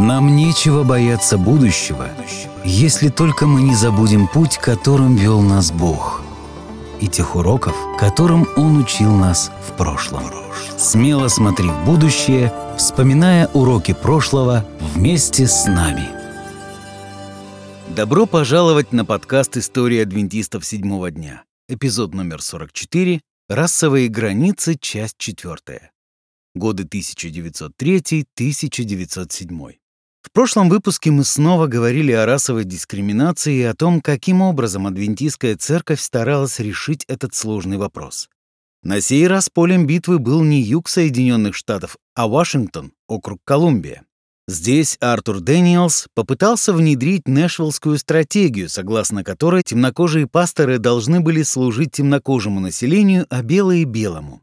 Нам нечего бояться будущего, если только мы не забудем путь, которым вел нас Бог, и тех уроков, которым Он учил нас в прошлом. Смело смотри в будущее, вспоминая уроки прошлого вместе с нами. Добро пожаловать на подкаст «История адвентистов седьмого дня». Эпизод номер 44 «Расовые границы. Часть четвертая». Годы 1903-1907. В прошлом выпуске мы снова говорили о расовой дискриминации и о том, каким образом адвентистская церковь старалась решить этот сложный вопрос. На сей раз полем битвы был не юг Соединенных Штатов, а Вашингтон, округ Колумбия. Здесь Артур Дэниелс попытался внедрить нэшвиллскую стратегию, согласно которой темнокожие пасторы должны были служить темнокожему населению, а белые — белому.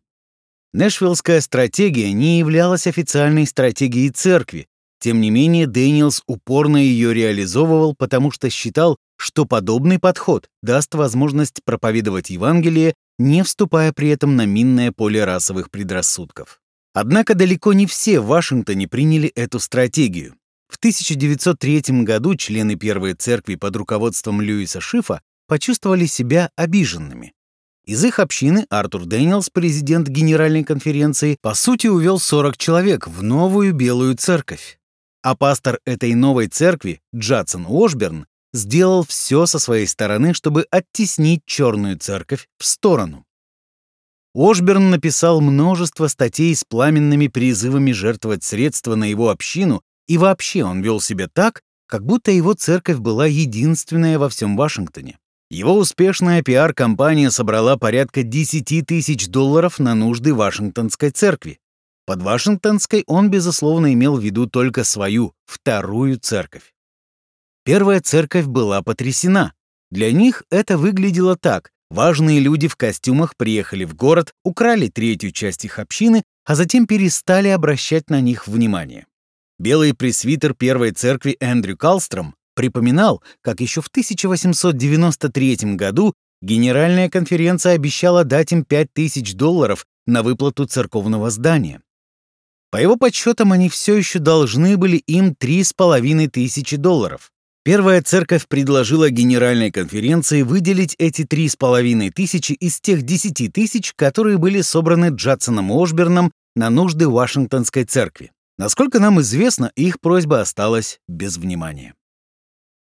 Нэшвиллская стратегия не являлась официальной стратегией церкви, тем не менее, Дэниелс упорно ее реализовывал, потому что считал, что подобный подход даст возможность проповедовать Евангелие, не вступая при этом на минное поле расовых предрассудков. Однако далеко не все в Вашингтоне приняли эту стратегию. В 1903 году члены Первой Церкви под руководством Льюиса Шифа почувствовали себя обиженными. Из их общины Артур Дэниелс, президент Генеральной конференции, по сути увел 40 человек в новую Белую Церковь а пастор этой новой церкви, Джадсон Уошберн, сделал все со своей стороны, чтобы оттеснить черную церковь в сторону. Ошберн написал множество статей с пламенными призывами жертвовать средства на его общину, и вообще он вел себя так, как будто его церковь была единственная во всем Вашингтоне. Его успешная пиар-компания собрала порядка 10 тысяч долларов на нужды Вашингтонской церкви. Под Вашингтонской он, безусловно, имел в виду только свою, вторую церковь. Первая церковь была потрясена. Для них это выглядело так. Важные люди в костюмах приехали в город, украли третью часть их общины, а затем перестали обращать на них внимание. Белый пресвитер Первой церкви Эндрю Калстром припоминал, как еще в 1893 году Генеральная конференция обещала дать им 5000 долларов на выплату церковного здания. По его подсчетам, они все еще должны были им три с половиной тысячи долларов. Первая церковь предложила Генеральной конференции выделить эти три с половиной тысячи из тех десяти тысяч, которые были собраны Джадсоном Ошберном на нужды Вашингтонской церкви. Насколько нам известно, их просьба осталась без внимания.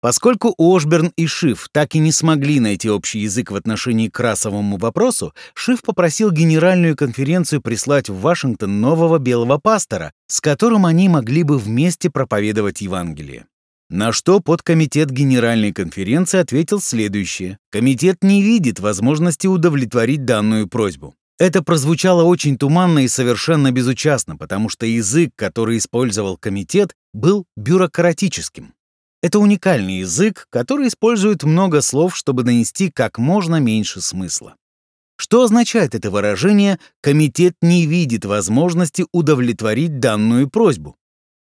Поскольку Ошберн и Шиф так и не смогли найти общий язык в отношении к расовому вопросу, Шиф попросил Генеральную конференцию прислать в Вашингтон нового белого пастора, с которым они могли бы вместе проповедовать Евангелие. На что подкомитет Генеральной конференции ответил следующее. Комитет не видит возможности удовлетворить данную просьбу. Это прозвучало очень туманно и совершенно безучастно, потому что язык, который использовал комитет, был бюрократическим. Это уникальный язык, который использует много слов, чтобы донести как можно меньше смысла. Что означает это выражение «комитет не видит возможности удовлетворить данную просьбу»?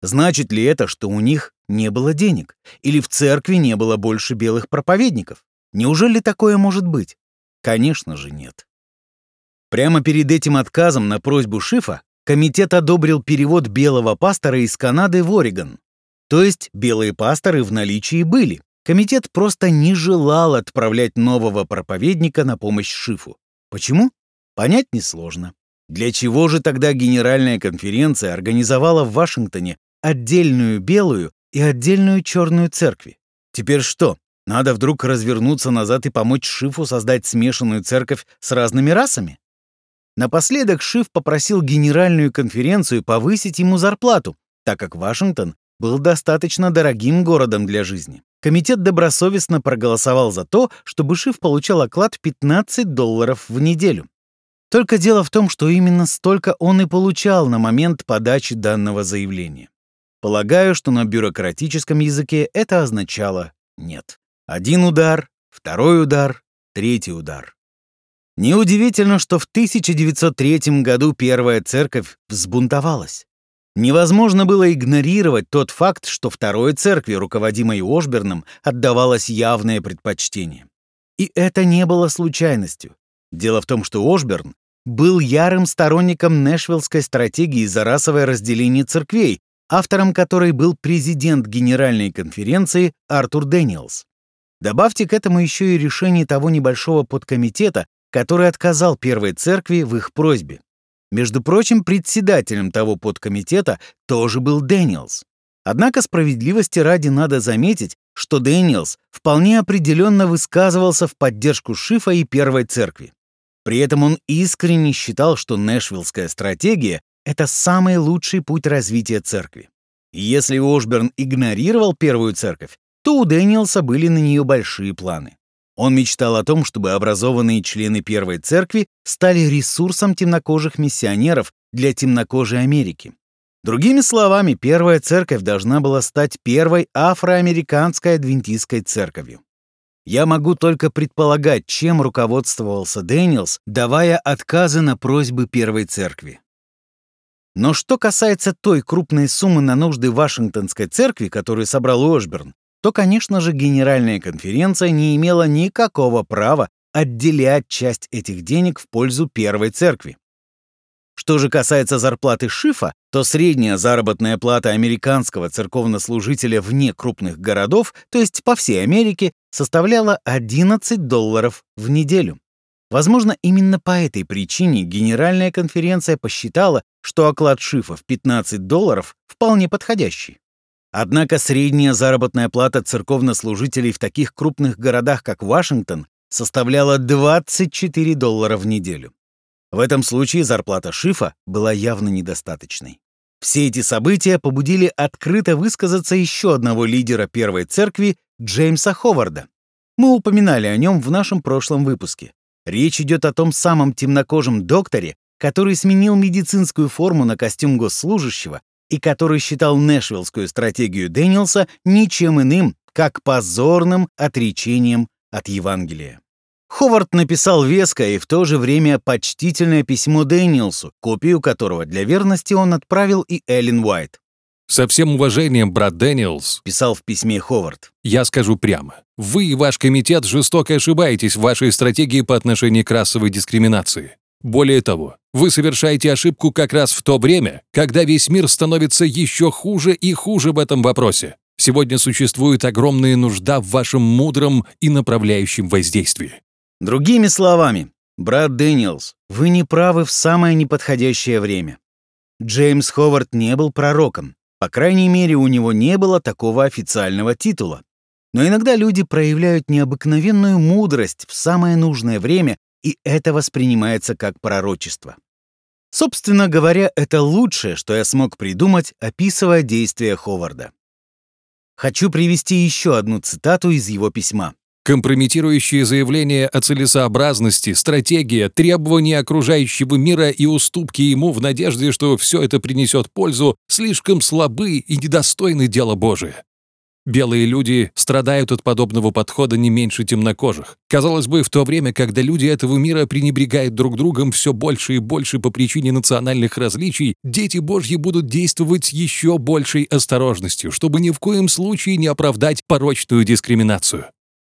Значит ли это, что у них не было денег? Или в церкви не было больше белых проповедников? Неужели такое может быть? Конечно же нет. Прямо перед этим отказом на просьбу Шифа комитет одобрил перевод белого пастора из Канады в Орегон. То есть белые пасторы в наличии были. Комитет просто не желал отправлять нового проповедника на помощь Шифу. Почему? Понять несложно. Для чего же тогда Генеральная конференция организовала в Вашингтоне отдельную белую и отдельную черную церкви? Теперь что, надо вдруг развернуться назад и помочь Шифу создать смешанную церковь с разными расами? Напоследок Шиф попросил Генеральную конференцию повысить ему зарплату, так как Вашингтон был достаточно дорогим городом для жизни. Комитет добросовестно проголосовал за то, чтобы Шиф получал оклад 15 долларов в неделю. Только дело в том, что именно столько он и получал на момент подачи данного заявления. Полагаю, что на бюрократическом языке это означало «нет». Один удар, второй удар, третий удар. Неудивительно, что в 1903 году Первая Церковь взбунтовалась. Невозможно было игнорировать тот факт, что второй церкви, руководимой Ошберном, отдавалось явное предпочтение. И это не было случайностью. Дело в том, что Ошберн был ярым сторонником нэшвиллской стратегии за расовое разделение церквей, автором которой был президент Генеральной конференции Артур Дэниелс. Добавьте к этому еще и решение того небольшого подкомитета, который отказал Первой Церкви в их просьбе. Между прочим, председателем того подкомитета тоже был Дэниелс. Однако справедливости ради надо заметить, что Дэниелс вполне определенно высказывался в поддержку Шифа и Первой Церкви. При этом он искренне считал, что Нэшвиллская стратегия — это самый лучший путь развития церкви. И если Ошберн игнорировал Первую Церковь, то у Дэниелса были на нее большие планы. Он мечтал о том, чтобы образованные члены Первой Церкви стали ресурсом темнокожих миссионеров для темнокожей Америки. Другими словами, Первая Церковь должна была стать первой афроамериканской адвентистской церковью. Я могу только предполагать, чем руководствовался Дэниелс, давая отказы на просьбы Первой Церкви. Но что касается той крупной суммы на нужды Вашингтонской церкви, которую собрал Ошберн, то, конечно же, Генеральная конференция не имела никакого права отделять часть этих денег в пользу Первой Церкви. Что же касается зарплаты Шифа, то средняя заработная плата американского церковнослужителя вне крупных городов, то есть по всей Америке, составляла 11 долларов в неделю. Возможно, именно по этой причине Генеральная конференция посчитала, что оклад Шифа в 15 долларов вполне подходящий. Однако средняя заработная плата церковнослужителей в таких крупных городах, как Вашингтон, составляла 24 доллара в неделю. В этом случае зарплата Шифа была явно недостаточной. Все эти события побудили открыто высказаться еще одного лидера Первой Церкви, Джеймса Ховарда. Мы упоминали о нем в нашем прошлом выпуске. Речь идет о том самом темнокожем докторе, который сменил медицинскую форму на костюм госслужащего и который считал Нэшвиллскую стратегию Дэниелса ничем иным, как позорным отречением от Евангелия. Ховард написал веское и в то же время почтительное письмо Дэниелсу, копию которого для верности он отправил и Эллен Уайт. «Со всем уважением, брат Дэниелс», — писал в письме Ховард, «я скажу прямо. Вы и ваш комитет жестоко ошибаетесь в вашей стратегии по отношению к расовой дискриминации. Более того, вы совершаете ошибку как раз в то время, когда весь мир становится еще хуже и хуже в этом вопросе. Сегодня существует огромная нужда в вашем мудром и направляющем воздействии. Другими словами, брат Дэниелс, вы не правы в самое неподходящее время. Джеймс Ховард не был пророком. По крайней мере, у него не было такого официального титула. Но иногда люди проявляют необыкновенную мудрость в самое нужное время и это воспринимается как пророчество. Собственно говоря, это лучшее, что я смог придумать, описывая действия Ховарда. Хочу привести еще одну цитату из его письма. Компрометирующие заявления о целесообразности, стратегия, требования окружающего мира и уступки ему в надежде, что все это принесет пользу, слишком слабы и недостойны дела Божия. Белые люди страдают от подобного подхода не меньше темнокожих. Казалось бы, в то время, когда люди этого мира пренебрегают друг другом все больше и больше по причине национальных различий, дети Божьи будут действовать еще большей осторожностью, чтобы ни в коем случае не оправдать порочную дискриминацию.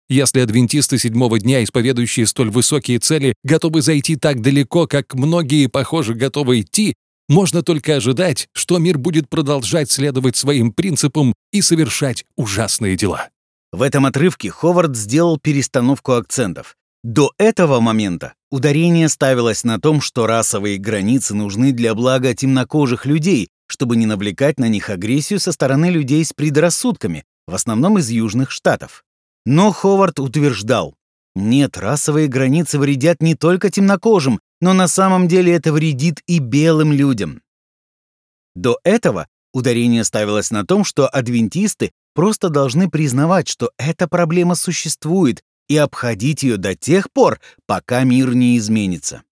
Если адвентисты седьмого дня, исповедующие столь высокие цели, готовы зайти так далеко, как многие, похоже, готовы идти, можно только ожидать, что мир будет продолжать следовать своим принципам и совершать ужасные дела. В этом отрывке Ховард сделал перестановку акцентов. До этого момента ударение ставилось на том, что расовые границы нужны для блага темнокожих людей, чтобы не навлекать на них агрессию со стороны людей с предрассудками, в основном из Южных Штатов. Но Ховард утверждал, нет, расовые границы вредят не только темнокожим, но на самом деле это вредит и белым людям. До этого ударение ставилось на том, что адвентисты просто должны признавать, что эта проблема существует, и обходить ее до тех пор, пока мир не изменится.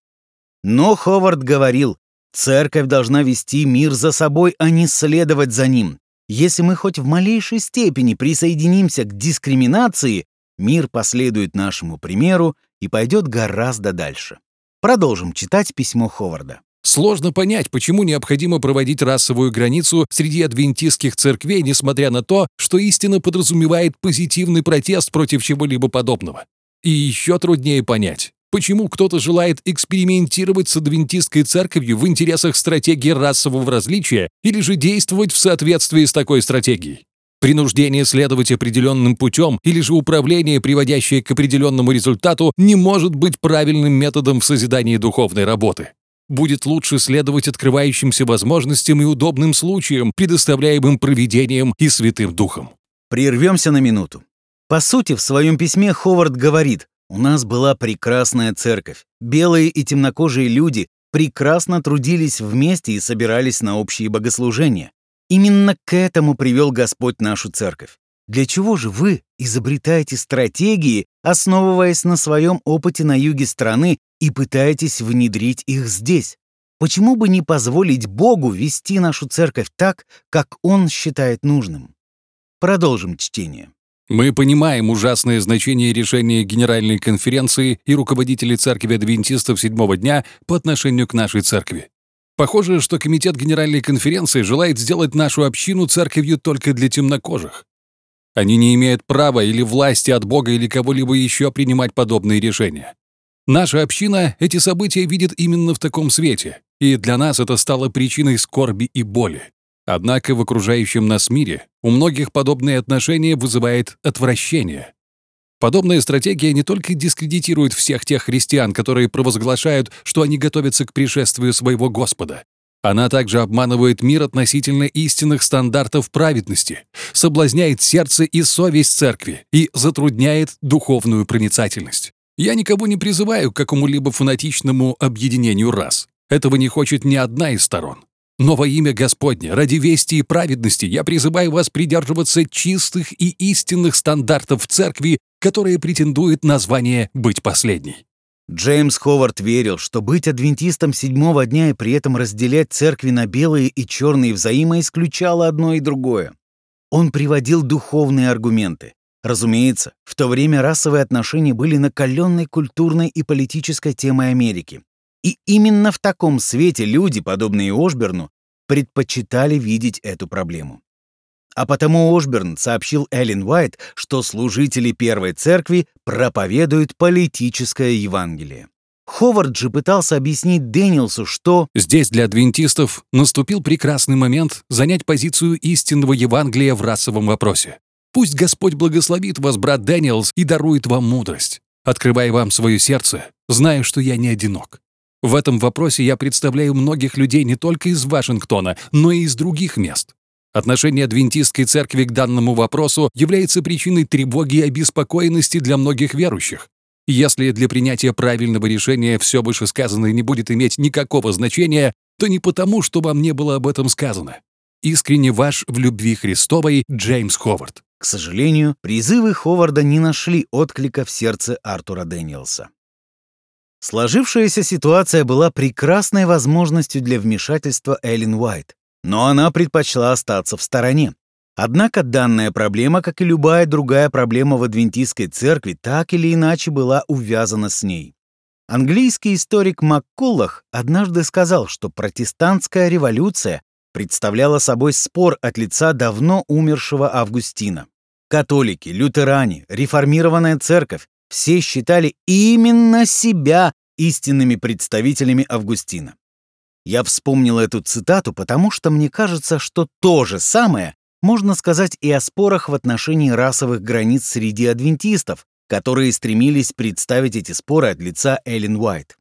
Но Ховард говорил, церковь должна вести мир за собой, а не следовать за ним. Если мы хоть в малейшей степени присоединимся к дискриминации, мир последует нашему примеру и пойдет гораздо дальше. Продолжим читать письмо Ховарда. Сложно понять, почему необходимо проводить расовую границу среди адвентистских церквей, несмотря на то, что истина подразумевает позитивный протест против чего-либо подобного. И еще труднее понять, Почему кто-то желает экспериментировать с адвентистской церковью в интересах стратегии расового различия или же действовать в соответствии с такой стратегией? Принуждение следовать определенным путем или же управление, приводящее к определенному результату, не может быть правильным методом в созидании духовной работы. Будет лучше следовать открывающимся возможностям и удобным случаям, предоставляемым провидением и Святым Духом. Прервемся на минуту. По сути, в своем письме Ховард говорит, у нас была прекрасная церковь. Белые и темнокожие люди прекрасно трудились вместе и собирались на общие богослужения. Именно к этому привел Господь нашу церковь. Для чего же вы изобретаете стратегии, основываясь на своем опыте на юге страны и пытаетесь внедрить их здесь? Почему бы не позволить Богу вести нашу церковь так, как Он считает нужным? Продолжим чтение. Мы понимаем ужасное значение решения Генеральной конференции и руководителей церкви адвентистов седьмого дня по отношению к нашей церкви. Похоже, что Комитет Генеральной конференции желает сделать нашу общину церковью только для темнокожих. Они не имеют права или власти от Бога или кого-либо еще принимать подобные решения. Наша община эти события видит именно в таком свете, и для нас это стало причиной скорби и боли. Однако в окружающем нас мире у многих подобные отношения вызывает отвращение. Подобная стратегия не только дискредитирует всех тех христиан, которые провозглашают, что они готовятся к пришествию своего Господа. Она также обманывает мир относительно истинных стандартов праведности, соблазняет сердце и совесть церкви и затрудняет духовную проницательность. Я никого не призываю к какому-либо фанатичному объединению рас. Этого не хочет ни одна из сторон. Но во имя Господне, ради вести и праведности, я призываю вас придерживаться чистых и истинных стандартов церкви, которые претендуют на звание «быть последней». Джеймс Ховард верил, что быть адвентистом седьмого дня и при этом разделять церкви на белые и черные взаимоисключало одно и другое. Он приводил духовные аргументы. Разумеется, в то время расовые отношения были накаленной культурной и политической темой Америки. И именно в таком свете люди, подобные Ошберну, предпочитали видеть эту проблему. А потому Ошберн сообщил Эллен Уайт, что служители Первой Церкви проповедуют политическое Евангелие. Ховард же пытался объяснить Дэниелсу, что «Здесь для адвентистов наступил прекрасный момент занять позицию истинного Евангелия в расовом вопросе. Пусть Господь благословит вас, брат Дэниелс, и дарует вам мудрость, открывая вам свое сердце, зная, что я не одинок. В этом вопросе я представляю многих людей не только из Вашингтона, но и из других мест. Отношение адвентистской церкви к данному вопросу является причиной тревоги и обеспокоенности для многих верующих. Если для принятия правильного решения все вышесказанное не будет иметь никакого значения, то не потому, что вам не было об этом сказано. Искренне ваш в любви Христовой Джеймс Ховард. К сожалению, призывы Ховарда не нашли отклика в сердце Артура Дэниелса. Сложившаяся ситуация была прекрасной возможностью для вмешательства Эллен Уайт, но она предпочла остаться в стороне. Однако данная проблема, как и любая другая проблема в адвентистской церкви, так или иначе была увязана с ней. Английский историк Маккуллах однажды сказал, что протестантская революция представляла собой спор от лица давно умершего Августина. Католики, лютеране, реформированная церковь все считали именно себя истинными представителями Августина. Я вспомнил эту цитату, потому что мне кажется, что то же самое можно сказать и о спорах в отношении расовых границ среди адвентистов, которые стремились представить эти споры от лица Эллен Уайт.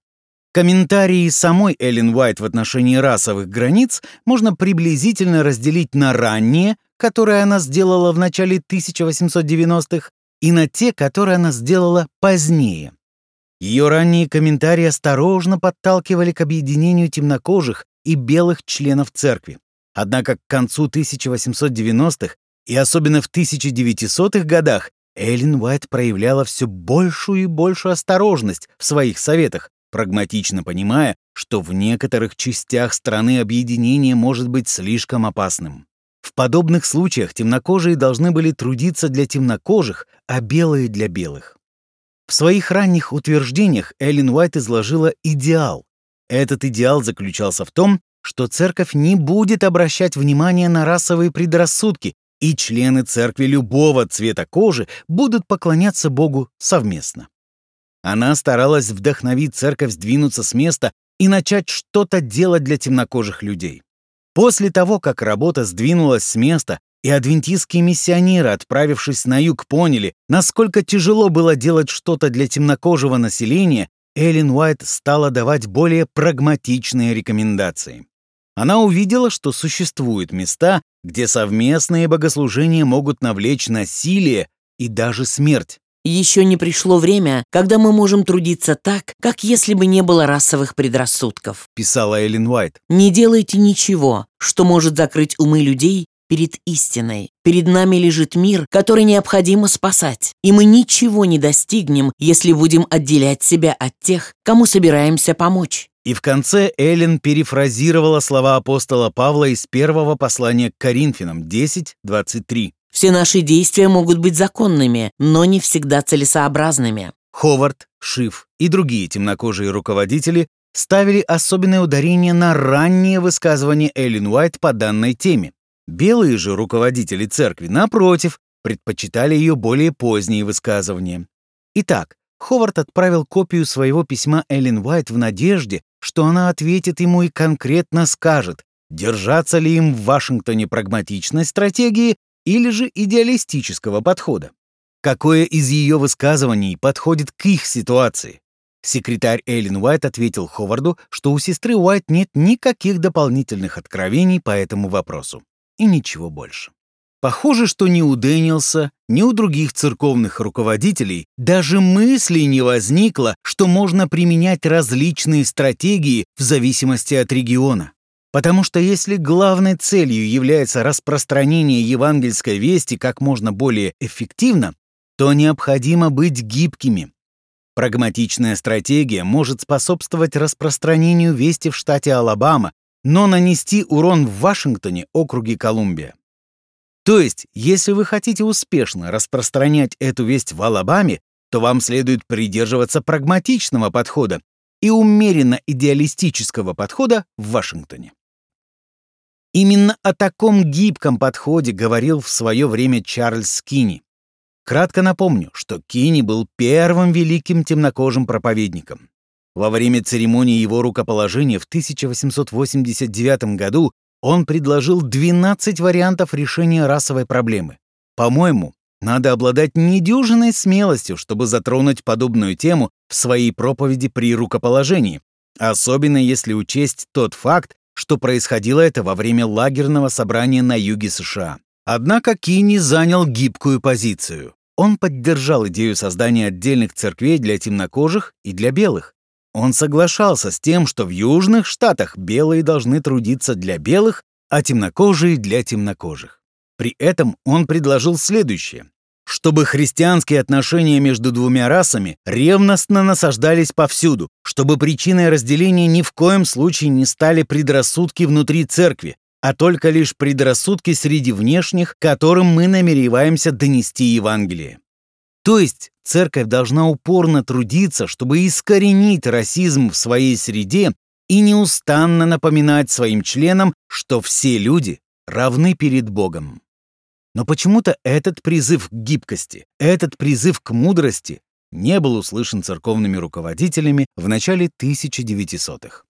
Комментарии самой Эллен Уайт в отношении расовых границ можно приблизительно разделить на ранние, которые она сделала в начале 1890-х, и на те, которые она сделала позднее. Ее ранние комментарии осторожно подталкивали к объединению темнокожих и белых членов церкви. Однако к концу 1890-х и особенно в 1900-х годах Эллен Уайт проявляла все большую и большую осторожность в своих советах, прагматично понимая, что в некоторых частях страны объединение может быть слишком опасным. В подобных случаях темнокожие должны были трудиться для темнокожих, а белые — для белых. В своих ранних утверждениях Эллен Уайт изложила идеал. Этот идеал заключался в том, что церковь не будет обращать внимание на расовые предрассудки, и члены церкви любого цвета кожи будут поклоняться Богу совместно. Она старалась вдохновить церковь сдвинуться с места и начать что-то делать для темнокожих людей. После того, как работа сдвинулась с места, и адвентистские миссионеры, отправившись на юг, поняли, насколько тяжело было делать что-то для темнокожего населения, Эллен Уайт стала давать более прагматичные рекомендации. Она увидела, что существуют места, где совместные богослужения могут навлечь насилие и даже смерть. Еще не пришло время, когда мы можем трудиться так, как если бы не было расовых предрассудков», писала Эллен Уайт. «Не делайте ничего, что может закрыть умы людей перед истиной. Перед нами лежит мир, который необходимо спасать. И мы ничего не достигнем, если будем отделять себя от тех, кому собираемся помочь. И в конце Эллен перефразировала слова апостола Павла из первого послания к Коринфянам 10.23. Все наши действия могут быть законными, но не всегда целесообразными. Ховард, Шиф и другие темнокожие руководители ставили особенное ударение на ранние высказывания Эллен Уайт по данной теме. Белые же руководители церкви, напротив, предпочитали ее более поздние высказывания. Итак, Ховард отправил копию своего письма Эллен Уайт в надежде, что она ответит ему и конкретно скажет, держаться ли им в Вашингтоне прагматичной стратегии или же идеалистического подхода. Какое из ее высказываний подходит к их ситуации? Секретарь Эллен Уайт ответил Ховарду, что у сестры Уайт нет никаких дополнительных откровений по этому вопросу и ничего больше. Похоже, что ни у Дэниелса, ни у других церковных руководителей даже мысли не возникло, что можно применять различные стратегии в зависимости от региона. Потому что если главной целью является распространение евангельской вести как можно более эффективно, то необходимо быть гибкими. Прагматичная стратегия может способствовать распространению вести в штате Алабама но нанести урон в Вашингтоне, округе Колумбия. То есть, если вы хотите успешно распространять эту весть в Алабаме, то вам следует придерживаться прагматичного подхода и умеренно идеалистического подхода в Вашингтоне. Именно о таком гибком подходе говорил в свое время Чарльз Кини. Кратко напомню, что Кини был первым великим темнокожим проповедником. Во время церемонии его рукоположения в 1889 году он предложил 12 вариантов решения расовой проблемы. По-моему, надо обладать недюжиной смелостью, чтобы затронуть подобную тему в своей проповеди при рукоположении, особенно если учесть тот факт, что происходило это во время лагерного собрания на юге США. Однако Кини занял гибкую позицию. Он поддержал идею создания отдельных церквей для темнокожих и для белых. Он соглашался с тем, что в южных штатах белые должны трудиться для белых, а темнокожие — для темнокожих. При этом он предложил следующее. Чтобы христианские отношения между двумя расами ревностно насаждались повсюду, чтобы причиной разделения ни в коем случае не стали предрассудки внутри церкви, а только лишь предрассудки среди внешних, которым мы намереваемся донести Евангелие. То есть церковь должна упорно трудиться, чтобы искоренить расизм в своей среде и неустанно напоминать своим членам, что все люди равны перед Богом. Но почему-то этот призыв к гибкости, этот призыв к мудрости не был услышан церковными руководителями в начале 1900-х.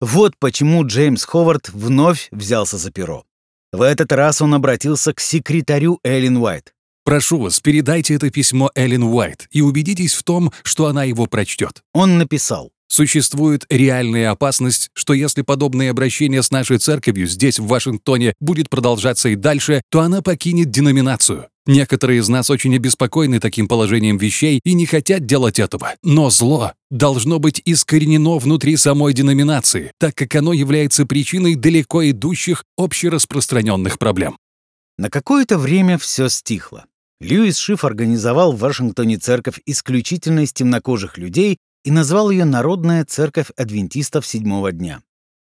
Вот почему Джеймс Ховард вновь взялся за перо. В этот раз он обратился к секретарю Эллен Уайт. Прошу вас, передайте это письмо Эллен Уайт и убедитесь в том, что она его прочтет. Он написал. Существует реальная опасность, что если подобное обращение с нашей церковью здесь, в Вашингтоне, будет продолжаться и дальше, то она покинет деноминацию. Некоторые из нас очень обеспокоены таким положением вещей и не хотят делать этого. Но зло должно быть искоренено внутри самой деноминации, так как оно является причиной далеко идущих общераспространенных проблем. На какое-то время все стихло. Льюис Шиф организовал в Вашингтоне церковь исключительно из темнокожих людей и назвал ее Народная церковь адвентистов седьмого дня.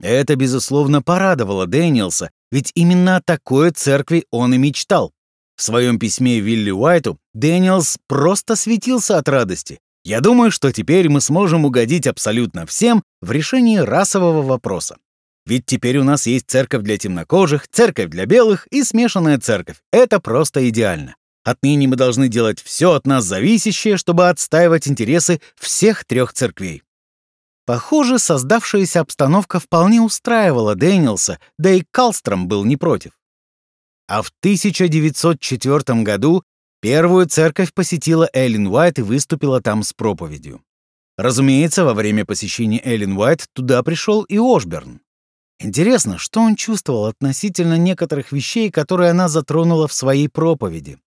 Это, безусловно, порадовало Дэниелса, ведь именно о такой церкви он и мечтал. В своем письме Вилли Уайту Дэниелс просто светился от радости. «Я думаю, что теперь мы сможем угодить абсолютно всем в решении расового вопроса. Ведь теперь у нас есть церковь для темнокожих, церковь для белых и смешанная церковь. Это просто идеально. Отныне мы должны делать все от нас зависящее, чтобы отстаивать интересы всех трех церквей. Похоже, создавшаяся обстановка вполне устраивала Дэниелса, да и Калстром был не против. А в 1904 году первую церковь посетила Эллен Уайт и выступила там с проповедью. Разумеется, во время посещения Эллен Уайт туда пришел и Ошберн. Интересно, что он чувствовал относительно некоторых вещей, которые она затронула в своей проповеди.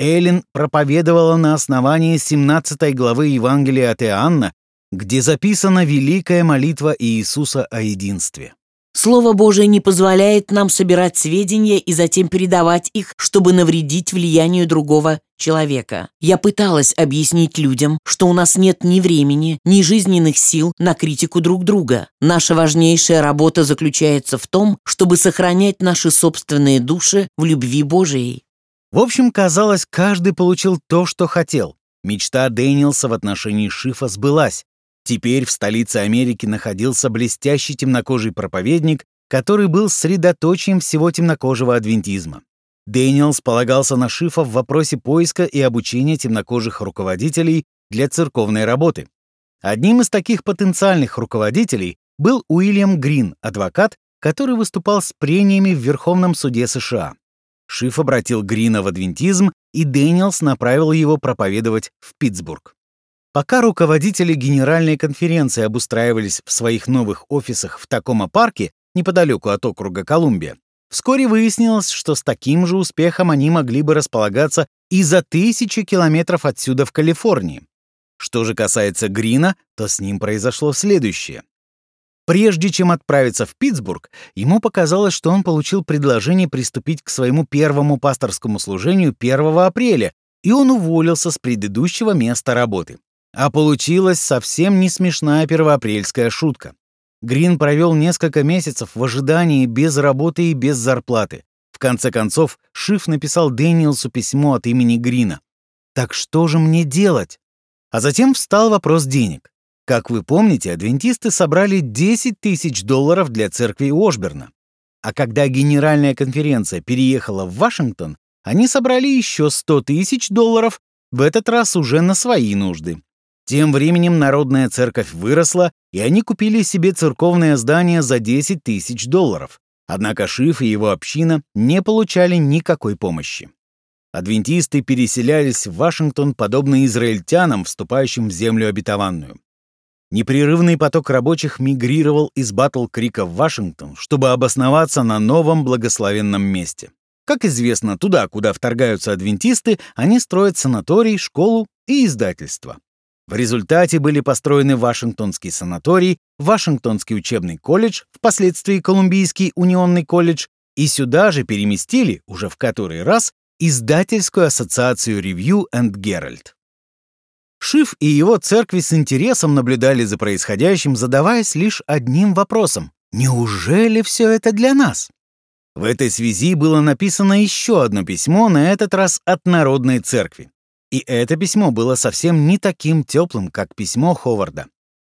Эллен проповедовала на основании 17 главы Евангелия от Иоанна, где записана великая молитва Иисуса о единстве. Слово Божие не позволяет нам собирать сведения и затем передавать их, чтобы навредить влиянию другого человека. Я пыталась объяснить людям, что у нас нет ни времени, ни жизненных сил на критику друг друга. Наша важнейшая работа заключается в том, чтобы сохранять наши собственные души в любви Божией. В общем, казалось, каждый получил то, что хотел. Мечта Дэниелса в отношении Шифа сбылась. Теперь в столице Америки находился блестящий темнокожий проповедник, который был средоточием всего темнокожего адвентизма. Дэниелс полагался на Шифа в вопросе поиска и обучения темнокожих руководителей для церковной работы. Одним из таких потенциальных руководителей был Уильям Грин, адвокат, который выступал с прениями в Верховном суде США. Шиф обратил Грина в адвентизм, и Дэниелс направил его проповедовать в Питтсбург. Пока руководители Генеральной конференции обустраивались в своих новых офисах в таком парке неподалеку от округа Колумбия, вскоре выяснилось, что с таким же успехом они могли бы располагаться и за тысячи километров отсюда в Калифорнии. Что же касается Грина, то с ним произошло следующее. Прежде чем отправиться в Питтсбург, ему показалось, что он получил предложение приступить к своему первому пасторскому служению 1 апреля, и он уволился с предыдущего места работы. А получилась совсем не смешная первоапрельская шутка. Грин провел несколько месяцев в ожидании без работы и без зарплаты. В конце концов, Шиф написал Дэниелсу письмо от имени Грина. «Так что же мне делать?» А затем встал вопрос денег. Как вы помните, адвентисты собрали 10 тысяч долларов для церкви Ошберна. А когда Генеральная конференция переехала в Вашингтон, они собрали еще 100 тысяч долларов, в этот раз уже на свои нужды. Тем временем Народная церковь выросла, и они купили себе церковное здание за 10 тысяч долларов. Однако Шиф и его община не получали никакой помощи. Адвентисты переселялись в Вашингтон подобно израильтянам, вступающим в землю обетованную. Непрерывный поток рабочих мигрировал из Батл-Крика в Вашингтон, чтобы обосноваться на новом благословенном месте. Как известно, туда, куда вторгаются адвентисты, они строят санаторий, школу и издательство. В результате были построены Вашингтонский санаторий, Вашингтонский учебный колледж, впоследствии Колумбийский унионный колледж, и сюда же переместили, уже в который раз, издательскую ассоциацию Review and Herald. Шиф и его церкви с интересом наблюдали за происходящим, задаваясь лишь одним вопросом. Неужели все это для нас? В этой связи было написано еще одно письмо, на этот раз от Народной церкви. И это письмо было совсем не таким теплым, как письмо Ховарда.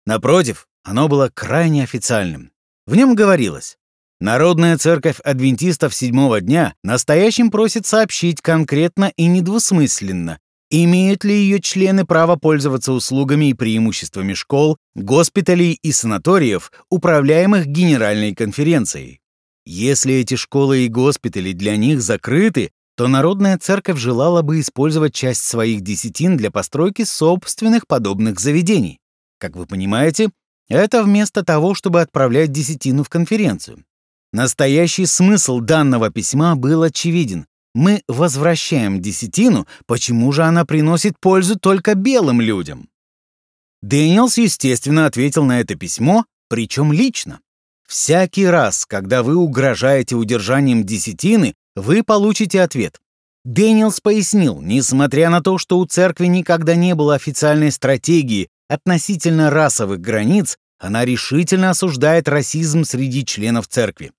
Напротив, оно было крайне официальным. В нем говорилось Народная церковь адвентистов седьмого дня настоящим просит сообщить конкретно и недвусмысленно, имеют ли ее члены право пользоваться услугами и преимуществами школ, госпиталей и санаториев, управляемых Генеральной конференцией. Если эти школы и госпитали для них закрыты, то Народная Церковь желала бы использовать часть своих десятин для постройки собственных подобных заведений. Как вы понимаете, это вместо того, чтобы отправлять десятину в конференцию. Настоящий смысл данного письма был очевиден. Мы возвращаем десятину, почему же она приносит пользу только белым людям? Дэниелс, естественно, ответил на это письмо, причем лично. Всякий раз, когда вы угрожаете удержанием десятины, вы получите ответ. Дэниелс пояснил, несмотря на то, что у церкви никогда не было официальной стратегии относительно расовых границ, она решительно осуждает расизм среди членов церкви.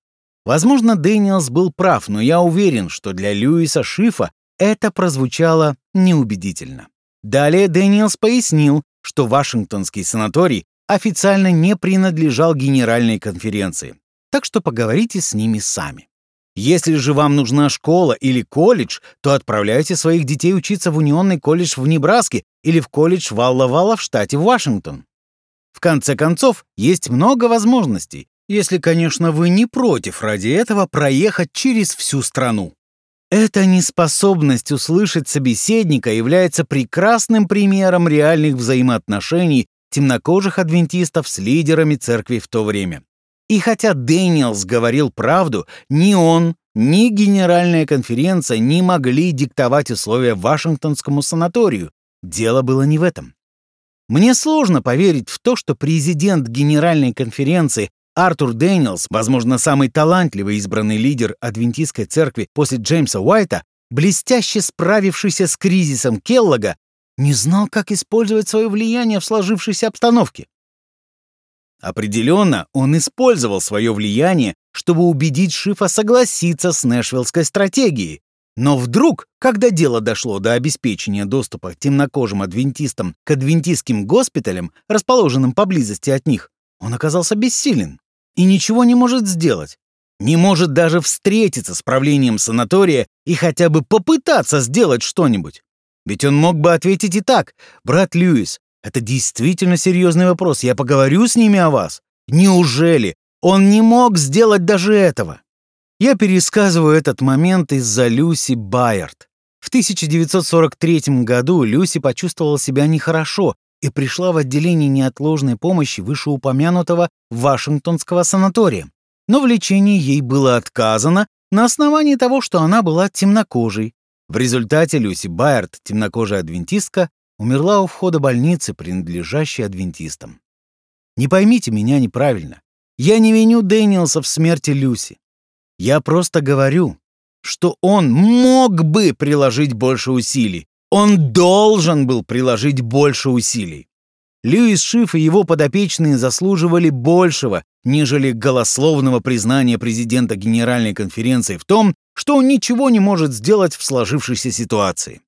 Возможно, Дэниелс был прав, но я уверен, что для Льюиса Шифа это прозвучало неубедительно. Далее Дэниелс пояснил, что Вашингтонский санаторий официально не принадлежал Генеральной конференции, так что поговорите с ними сами. Если же вам нужна школа или колледж, то отправляйте своих детей учиться в Унионный колледж в Небраске или в колледж Валла-Валла в штате Вашингтон. В конце концов, есть много возможностей, если, конечно, вы не против ради этого проехать через всю страну. Эта неспособность услышать собеседника является прекрасным примером реальных взаимоотношений темнокожих адвентистов с лидерами церкви в то время. И хотя Дэниелс говорил правду, ни он, ни Генеральная конференция не могли диктовать условия Вашингтонскому санаторию. Дело было не в этом. Мне сложно поверить в то, что президент Генеральной конференции Артур Дэниелс, возможно, самый талантливый избранный лидер адвентистской церкви после Джеймса Уайта, блестяще справившийся с кризисом Келлога, не знал, как использовать свое влияние в сложившейся обстановке. Определенно, он использовал свое влияние, чтобы убедить Шифа согласиться с Нэшвиллской стратегией. Но вдруг, когда дело дошло до обеспечения доступа темнокожим адвентистам к адвентистским госпиталям, расположенным поблизости от них, он оказался бессилен и ничего не может сделать. Не может даже встретиться с правлением санатория и хотя бы попытаться сделать что-нибудь. Ведь он мог бы ответить и так. «Брат Льюис, это действительно серьезный вопрос. Я поговорю с ними о вас. Неужели он не мог сделать даже этого? Я пересказываю этот момент из-за Люси Байерт. В 1943 году Люси почувствовала себя нехорошо и пришла в отделение неотложной помощи вышеупомянутого Вашингтонского санатория. Но в лечении ей было отказано на основании того, что она была темнокожей. В результате Люси Байерт, темнокожая адвентистка, умерла у входа больницы, принадлежащей адвентистам. Не поймите меня неправильно. Я не виню Дэниелса в смерти Люси. Я просто говорю, что он мог бы приложить больше усилий. Он должен был приложить больше усилий. Льюис Шиф и его подопечные заслуживали большего, нежели голословного признания президента Генеральной конференции в том, что он ничего не может сделать в сложившейся ситуации.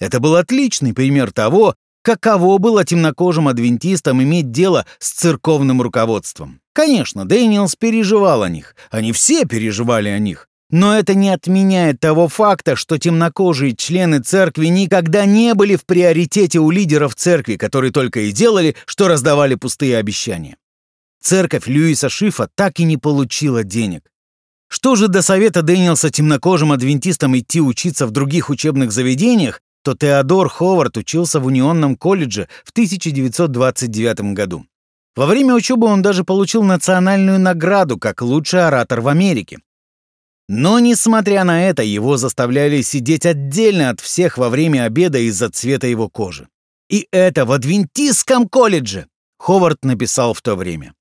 Это был отличный пример того, каково было темнокожим адвентистам иметь дело с церковным руководством. Конечно, Дэниелс переживал о них, они все переживали о них. Но это не отменяет того факта, что темнокожие члены церкви никогда не были в приоритете у лидеров церкви, которые только и делали, что раздавали пустые обещания. Церковь Льюиса Шифа так и не получила денег. Что же до совета Дэниелса темнокожим адвентистам идти учиться в других учебных заведениях, то Теодор Ховард учился в Унионном колледже в 1929 году. Во время учебы он даже получил национальную награду как лучший оратор в Америке. Но, несмотря на это, его заставляли сидеть отдельно от всех во время обеда из-за цвета его кожи. И это в Адвентистском колледже, Ховард написал в то время.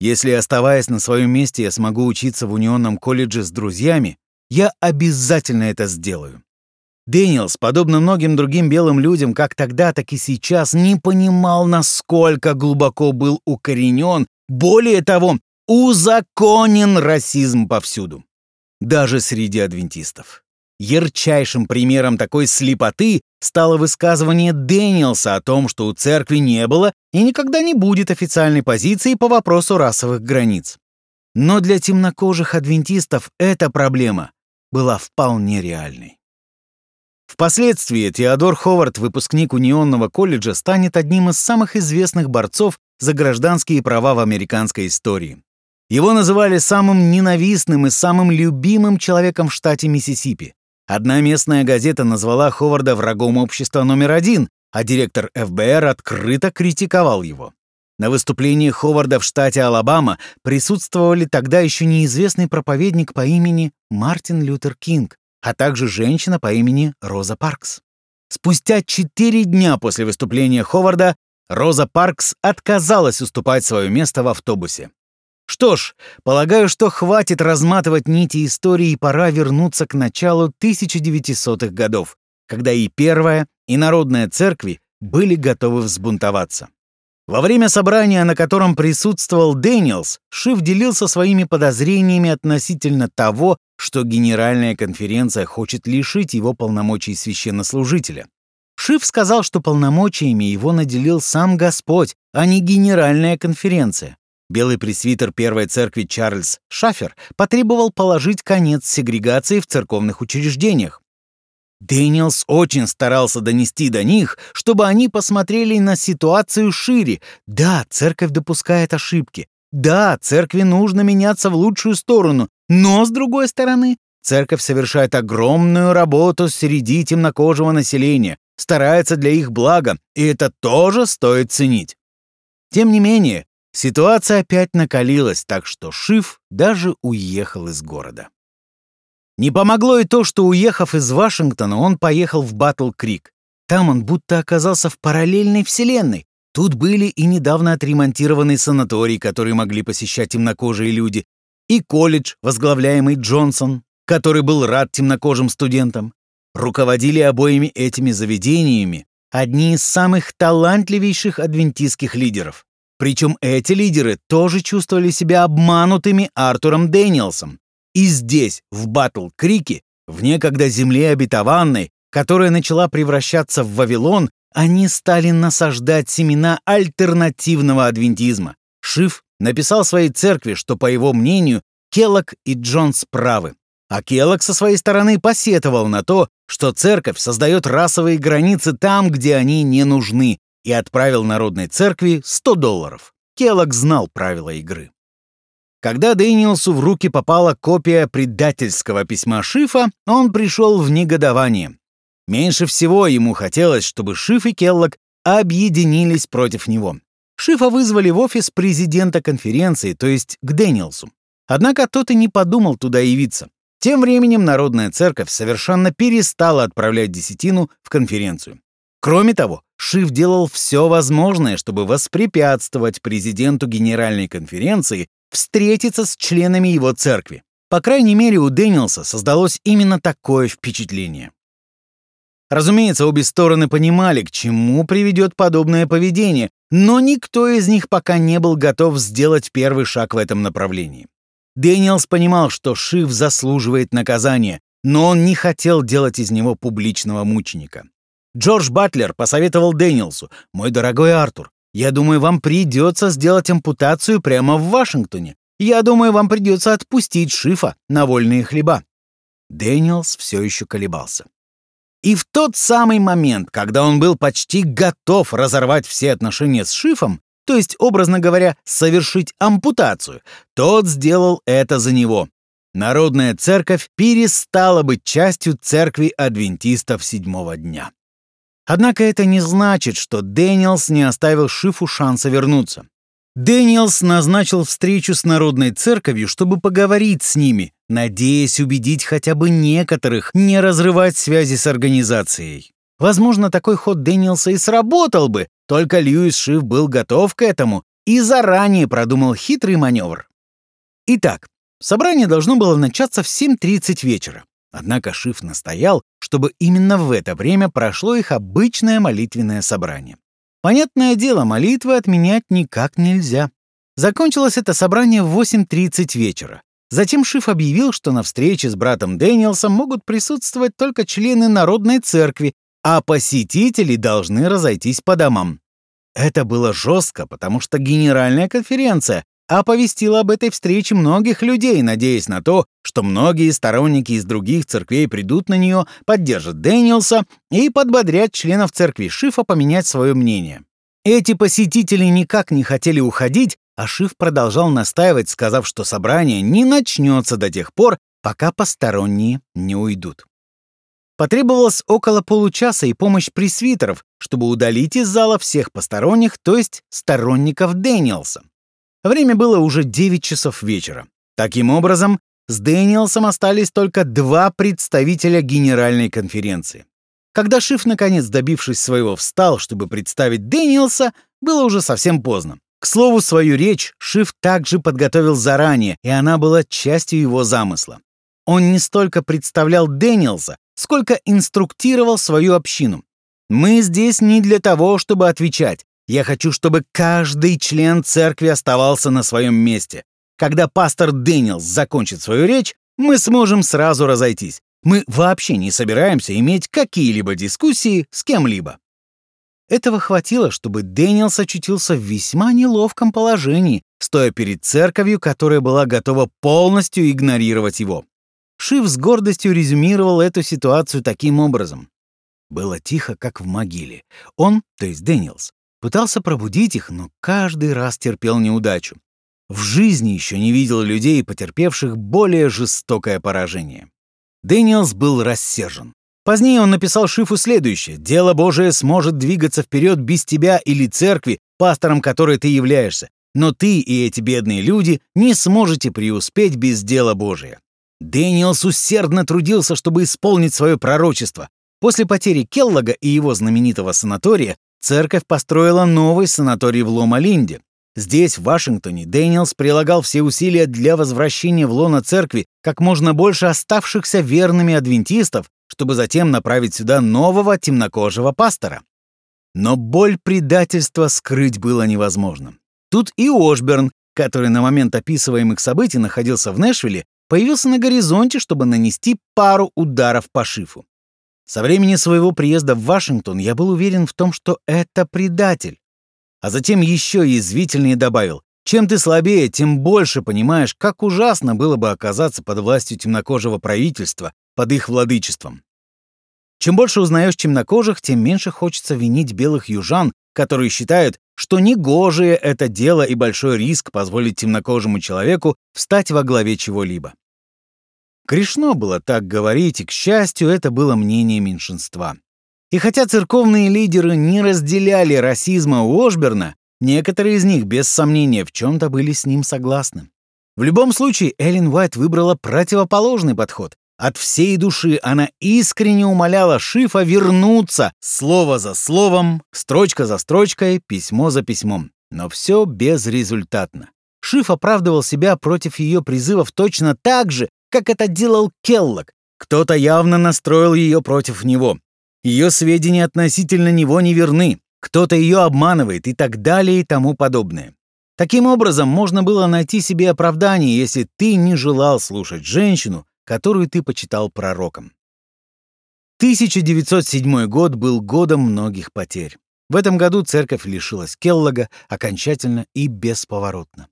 Если, оставаясь на своем месте, я смогу учиться в Унионном колледже с друзьями, я обязательно это сделаю. Дэниелс, подобно многим другим белым людям, как тогда, так и сейчас, не понимал, насколько глубоко был укоренен, более того, узаконен расизм повсюду. Даже среди адвентистов. Ярчайшим примером такой слепоты стало высказывание Дэниелса о том, что у церкви не было и никогда не будет официальной позиции по вопросу расовых границ. Но для темнокожих адвентистов эта проблема была вполне реальной. Впоследствии Теодор Ховард, выпускник Унионного колледжа, станет одним из самых известных борцов за гражданские права в американской истории. Его называли самым ненавистным и самым любимым человеком в штате Миссисипи. Одна местная газета назвала Ховарда врагом общества номер один, а директор ФБР открыто критиковал его. На выступлении Ховарда в штате Алабама присутствовали тогда еще неизвестный проповедник по имени Мартин Лютер Кинг, а также женщина по имени Роза Паркс. Спустя четыре дня после выступления Ховарда Роза Паркс отказалась уступать свое место в автобусе. Что ж, полагаю, что хватит разматывать нити истории и пора вернуться к началу 1900-х годов, когда и Первая, и Народная церкви были готовы взбунтоваться. Во время собрания, на котором присутствовал Дэниелс, Шиф делился своими подозрениями относительно того, что Генеральная конференция хочет лишить его полномочий священнослужителя. Шиф сказал, что полномочиями его наделил сам Господь, а не Генеральная конференция. Белый пресвитер Первой Церкви Чарльз Шафер потребовал положить конец сегрегации в церковных учреждениях. Дэниелс очень старался донести до них, чтобы они посмотрели на ситуацию шире. Да, церковь допускает ошибки. Да, церкви нужно меняться в лучшую сторону. Но, с другой стороны, церковь совершает огромную работу среди темнокожего населения, старается для их блага, и это тоже стоит ценить. Тем не менее, ситуация опять накалилась, так что Шиф даже уехал из города. Не помогло и то, что, уехав из Вашингтона, он поехал в Батл-Крик. Там он будто оказался в параллельной вселенной. Тут были и недавно отремонтированный санаторий, который могли посещать темнокожие люди, и колледж, возглавляемый Джонсон, который был рад темнокожим студентам. Руководили обоими этими заведениями одни из самых талантливейших адвентистских лидеров. Причем эти лидеры тоже чувствовали себя обманутыми Артуром Дэниелсом, и здесь, в Батл-Крике, в некогда земле обетованной, которая начала превращаться в Вавилон, они стали насаждать семена альтернативного адвентизма. Шиф написал своей церкви, что, по его мнению, Келлок и Джонс правы. А Келлок со своей стороны посетовал на то, что церковь создает расовые границы там, где они не нужны, и отправил народной церкви 100 долларов. Келлок знал правила игры. Когда Дэниелсу в руки попала копия предательского письма Шифа, он пришел в негодование. Меньше всего ему хотелось, чтобы Шиф и Келлок объединились против него. Шифа вызвали в офис президента конференции, то есть к Дэниелсу. Однако тот и не подумал туда явиться. Тем временем Народная Церковь совершенно перестала отправлять десятину в конференцию. Кроме того, Шиф делал все возможное, чтобы воспрепятствовать президенту Генеральной конференции встретиться с членами его церкви. По крайней мере, у Дэниелса создалось именно такое впечатление. Разумеется, обе стороны понимали, к чему приведет подобное поведение, но никто из них пока не был готов сделать первый шаг в этом направлении. Дэниелс понимал, что Шиф заслуживает наказания, но он не хотел делать из него публичного мученика. Джордж Батлер посоветовал Дэниелсу, «Мой дорогой Артур, я думаю, вам придется сделать ампутацию прямо в Вашингтоне. Я думаю, вам придется отпустить Шифа на вольные хлеба». Дэниелс все еще колебался. И в тот самый момент, когда он был почти готов разорвать все отношения с Шифом, то есть, образно говоря, совершить ампутацию, тот сделал это за него. Народная церковь перестала быть частью церкви адвентистов седьмого дня. Однако это не значит, что Дэниелс не оставил Шифу шанса вернуться. Дэниелс назначил встречу с Народной Церковью, чтобы поговорить с ними, надеясь убедить хотя бы некоторых не разрывать связи с организацией. Возможно, такой ход Дэниелса и сработал бы, только Льюис Шиф был готов к этому и заранее продумал хитрый маневр. Итак, собрание должно было начаться в 7.30 вечера. Однако Шиф настоял, чтобы именно в это время прошло их обычное молитвенное собрание. Понятное дело, молитвы отменять никак нельзя. Закончилось это собрание в 8.30 вечера. Затем Шиф объявил, что на встрече с братом Дэниелсом могут присутствовать только члены Народной Церкви, а посетители должны разойтись по домам. Это было жестко, потому что Генеральная конференция оповестила об этой встрече многих людей, надеясь на то, что многие сторонники из других церквей придут на нее, поддержат Дэниелса и подбодрят членов церкви Шифа поменять свое мнение. Эти посетители никак не хотели уходить, а Шиф продолжал настаивать, сказав, что собрание не начнется до тех пор, пока посторонние не уйдут. Потребовалось около получаса и помощь пресвитеров, чтобы удалить из зала всех посторонних, то есть сторонников Дэниелса. Время было уже 9 часов вечера. Таким образом, с Дэниелсом остались только два представителя Генеральной конференции. Когда Шиф, наконец добившись своего, встал, чтобы представить Дэниелса, было уже совсем поздно. К слову, свою речь Шиф также подготовил заранее, и она была частью его замысла. Он не столько представлял Дэниелса, сколько инструктировал свою общину. «Мы здесь не для того, чтобы отвечать. Я хочу, чтобы каждый член церкви оставался на своем месте. Когда пастор Дэниелс закончит свою речь, мы сможем сразу разойтись. Мы вообще не собираемся иметь какие-либо дискуссии с кем-либо. Этого хватило, чтобы Дэниелс очутился в весьма неловком положении, стоя перед церковью, которая была готова полностью игнорировать его. Шиф с гордостью резюмировал эту ситуацию таким образом. Было тихо, как в могиле. Он, то есть Дэниелс, пытался пробудить их, но каждый раз терпел неудачу. В жизни еще не видел людей, потерпевших более жестокое поражение. Дэниелс был рассержен. Позднее он написал Шифу следующее. «Дело Божие сможет двигаться вперед без тебя или церкви, пастором которой ты являешься. Но ты и эти бедные люди не сможете преуспеть без дела Божия». Дэниелс усердно трудился, чтобы исполнить свое пророчество. После потери Келлога и его знаменитого санатория церковь построила новый санаторий в Лома-Линде. Здесь, в Вашингтоне, Дэниелс прилагал все усилия для возвращения в лоно церкви как можно больше оставшихся верными адвентистов, чтобы затем направить сюда нового темнокожего пастора. Но боль предательства скрыть было невозможно. Тут и Ошберн, который на момент описываемых событий находился в Нэшвилле, появился на горизонте, чтобы нанести пару ударов по шифу. Со времени своего приезда в Вашингтон я был уверен в том, что это предатель а затем еще язвительнее добавил, чем ты слабее, тем больше понимаешь, как ужасно было бы оказаться под властью темнокожего правительства, под их владычеством. Чем больше узнаешь темнокожих, тем меньше хочется винить белых южан, которые считают, что негожее это дело и большой риск позволить темнокожему человеку встать во главе чего-либо. Грешно было так говорить, и, к счастью, это было мнение меньшинства. И хотя церковные лидеры не разделяли расизма у Ошберна, некоторые из них, без сомнения, в чем-то были с ним согласны. В любом случае, Эллен Уайт выбрала противоположный подход. От всей души она искренне умоляла Шифа вернуться слово за словом, строчка за строчкой, письмо за письмом. Но все безрезультатно. Шиф оправдывал себя против ее призывов точно так же, как это делал Келлок. Кто-то явно настроил ее против него. Ее сведения относительно него не верны, кто-то ее обманывает и так далее и тому подобное. Таким образом, можно было найти себе оправдание, если ты не желал слушать женщину, которую ты почитал пророком. 1907 год был годом многих потерь. В этом году церковь лишилась Келлога окончательно и бесповоротно.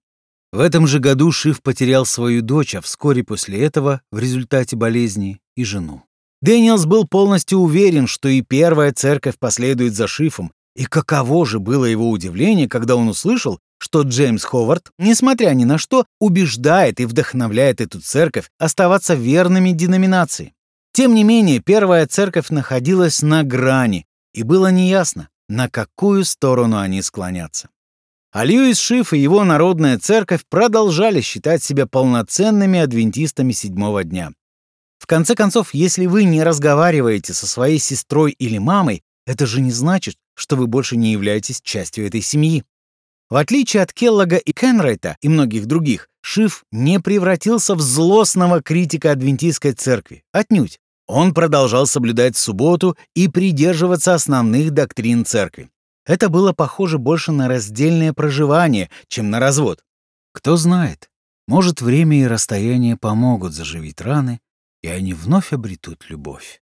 В этом же году Шиф потерял свою дочь, а вскоре после этого, в результате болезни, и жену. Дэниелс был полностью уверен, что и первая церковь последует за Шифом, и каково же было его удивление, когда он услышал, что Джеймс Ховард, несмотря ни на что, убеждает и вдохновляет эту церковь оставаться верными деноминации. Тем не менее, первая церковь находилась на грани, и было неясно, на какую сторону они склонятся. А Льюис Шиф и его народная церковь продолжали считать себя полноценными адвентистами седьмого дня. В конце концов, если вы не разговариваете со своей сестрой или мамой, это же не значит, что вы больше не являетесь частью этой семьи. В отличие от Келлога и Кенрайта и многих других, Шиф не превратился в злостного критика адвентистской церкви. Отнюдь. Он продолжал соблюдать субботу и придерживаться основных доктрин церкви. Это было похоже больше на раздельное проживание, чем на развод. Кто знает, может, время и расстояние помогут заживить раны, и они вновь обретут любовь.